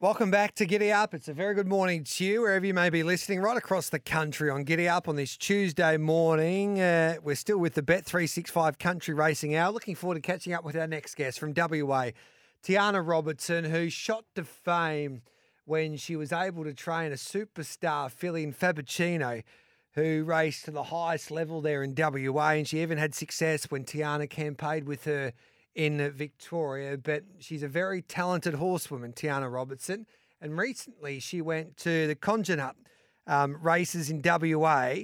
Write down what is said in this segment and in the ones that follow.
Welcome back to Giddy Up. It's a very good morning to you, wherever you may be listening, right across the country on Giddy Up on this Tuesday morning. Uh, we're still with the Bet365 Country Racing Hour. Looking forward to catching up with our next guest from WA, Tiana Robertson, who shot to fame when she was able to train a superstar filly in Fabuccino, who raced to the highest level there in WA. And she even had success when Tiana campaigned with her in Victoria, but she's a very talented horsewoman, Tiana Robertson. And recently she went to the Kojonup um, races in WA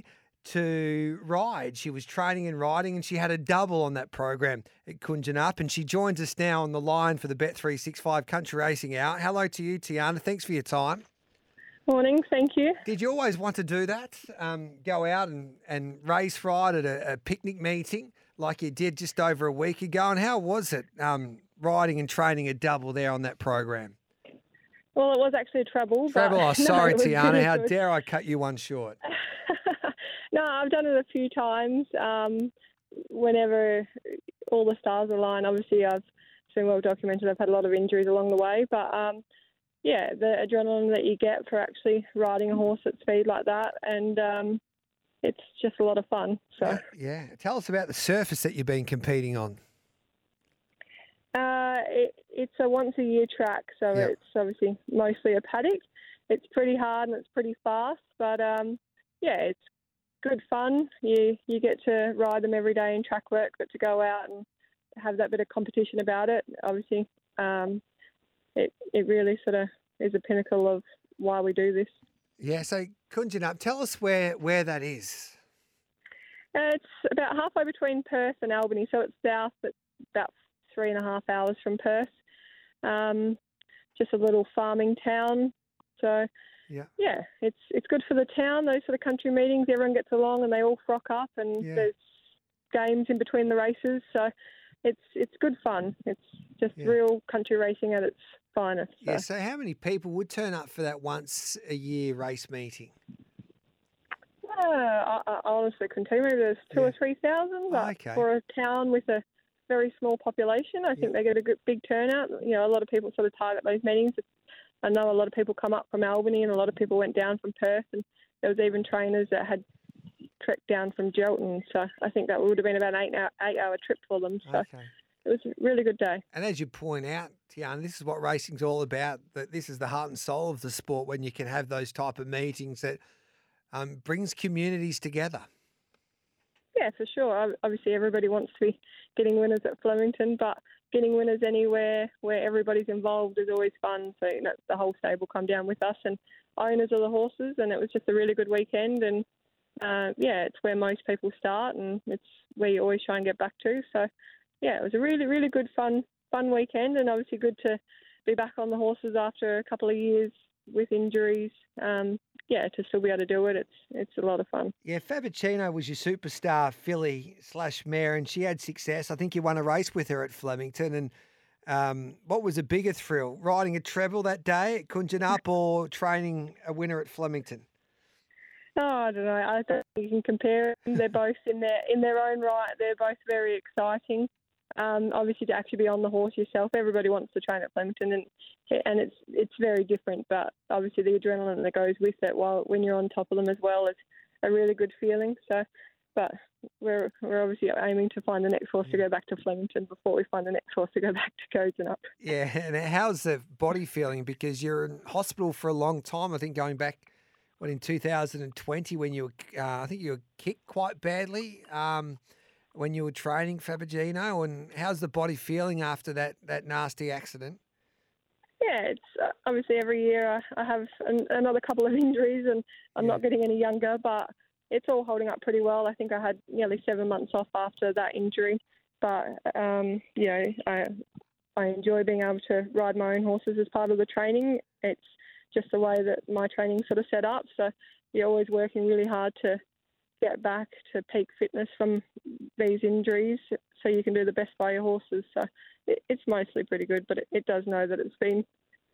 to ride. She was training and riding, and she had a double on that program at Kojonup. And she joins us now on the line for the Bet365 Country Racing Hour. Hello to you, Tiana. Thanks for your time. Morning, thank you. Did you always want to do that? Um, go out and, and race ride at a, a picnic meeting? Like you did just over a week ago. And how was it um, riding and training a double there on that program? Well, it was actually a treble. Treble. Oh, sorry, no, Tiana. How dare I cut you one short? no, I've done it a few times. Um, whenever all the stars align, obviously I've been well documented. I've had a lot of injuries along the way, but um, yeah, the adrenaline that you get for actually riding a horse at speed like that, and um, it's just a lot of fun. So yeah, yeah. tell us about the surface that you've been competing on. Uh, it, it's a once a year track, so yep. it's obviously mostly a paddock. It's pretty hard and it's pretty fast, but um, yeah, it's good fun. You you get to ride them every day in track work, but to go out and have that bit of competition about it, obviously, um, it it really sort of is a pinnacle of why we do this. Yeah, so Kojonup, tell us where, where that is. Uh, it's about halfway between Perth and Albany, so it's south, but about three and a half hours from Perth. Um, just a little farming town. So, yeah, yeah, it's it's good for the town. Those sort of country meetings, everyone gets along and they all frock up, and yeah. there's games in between the races. So, it's it's good fun. It's just yeah. real country racing at its finest. So. Yeah. So, how many people would turn up for that once a year race meeting? Uh, I, I honestly couldn't tell you. Maybe there's two yeah. or three thousand. But okay. For a town with a very small population, I think they get a good, big turnout. You know, a lot of people sort of target those meetings. I know a lot of people come up from Albany, and a lot of people went down from Perth, and there was even trainers that had trekked down from Gelton. So I think that would have been about an eight hour, eight hour trip for them. So okay. it was a really good day. And as you point out, Tiana, this is what racing's all about. That this is the heart and soul of the sport when you can have those type of meetings that um, brings communities together. Yeah, for sure. Obviously, everybody wants to be getting winners at Flemington, but getting winners anywhere where everybody's involved is always fun. So you know, the whole stable come down with us and owners of the horses, and it was just a really good weekend. And uh, yeah, it's where most people start, and it's where you always try and get back to. So, yeah, it was a really, really good, fun, fun weekend, and obviously good to be back on the horses after a couple of years with injuries. Um, yeah, to still be able to do it, it's it's a lot of fun. Yeah, Fabuccino was your superstar filly slash mare, and she had success. I think you won a race with her at Flemington. And um, what was a bigger thrill, riding a treble that day at Kojonup or training a winner at Flemington? Oh, I don't know. I don't think you can compare them. They're both in their in their own right. They're both very exciting. Um, obviously, to actually be on the horse yourself, everybody wants to train at Flemington, and and it's it's very different. But obviously, the adrenaline that goes with it, while when you're on top of them as well, is a really good feeling. So, but we're we're obviously aiming to find the next horse to go back to Flemington before we find the next horse to go back to Kojonup. Yeah, and how's the body feeling? Because you're in hospital for a long time. I think going back what in 2020 when you were, uh, I think you were kicked quite badly um, when you were training Fabuccino, and how's the body feeling after that that nasty accident? Yeah, it's uh, obviously every year I, I have an, another couple of injuries, and I'm yeah. not getting any younger, but it's all holding up pretty well. I think I had nearly seven months off after that injury, but um, you know, I, I enjoy being able to ride my own horses as part of the training. It's just the way that my training sort of set up. So you're always working really hard to get back to peak fitness from these injuries so you can do the best by your horses. So it, it's mostly pretty good, but it, it, does know that it's been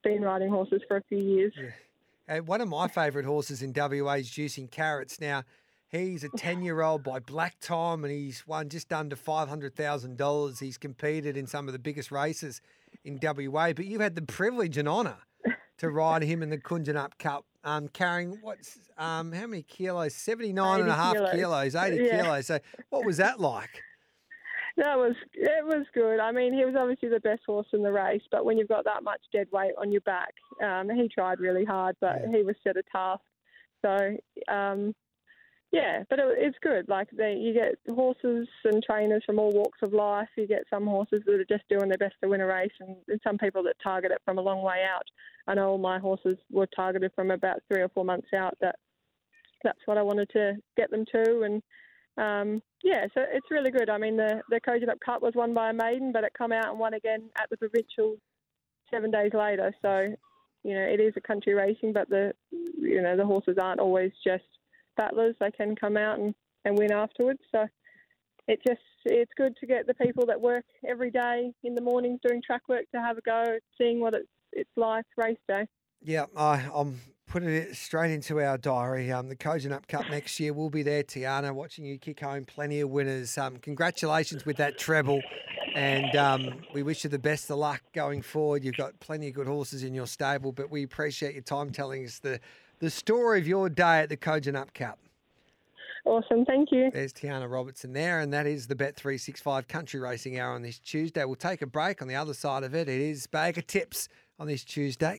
been riding horses for a few years. Yeah. Uh, one of my favourite horses in WA is Juicing Carrots. Now, he's a 10 year old by Black Tom and he's won just under $500,000. He's competed in some of the biggest races in WA, but you've had the privilege and honour to ride him in the Kojonup Cup um, carrying what's um, how many kilos? 79 and a half kilos, kilos 80 yeah. kilos. So, what was that like? That was it was good. I mean, he was obviously the best horse in the race, but when you've got that much dead weight on your back, um, he tried really hard, but yeah. he was set a task. So um, yeah, but it, it's good. Like they, you get horses and trainers from all walks of life. You get some horses that are just doing their best to win a race, and, and some people that target it from a long way out. I know all my horses were targeted from about three or four months out. That that's what I wanted to get them to, and um, yeah, so it's really good. I mean, the the Kojonup Cup was won by a maiden, but it come out and won again at the provincial seven days later. So you know, it is a country racing, but the you know the horses aren't always just battlers, they can come out and, and win afterwards. So it just it's good to get the people that work every day in the mornings doing track work to have a go seeing what it's it's like race day. Yeah, I, I'm putting it straight into our diary. Um, the Kojonup Cup next year, we'll be there, Tiana, watching you kick home plenty of winners. Um, congratulations with that treble, and um, we wish you the best of luck going forward. You've got plenty of good horses in your stable, but we appreciate your time telling us the the story of your day at the Kojonup Cup. Awesome, thank you. There's Tiana Robertson there, and that is the Bet365 Country Racing Hour on this Tuesday. We'll take a break. On the other side of it, it is Bag of Tips on this Tuesday.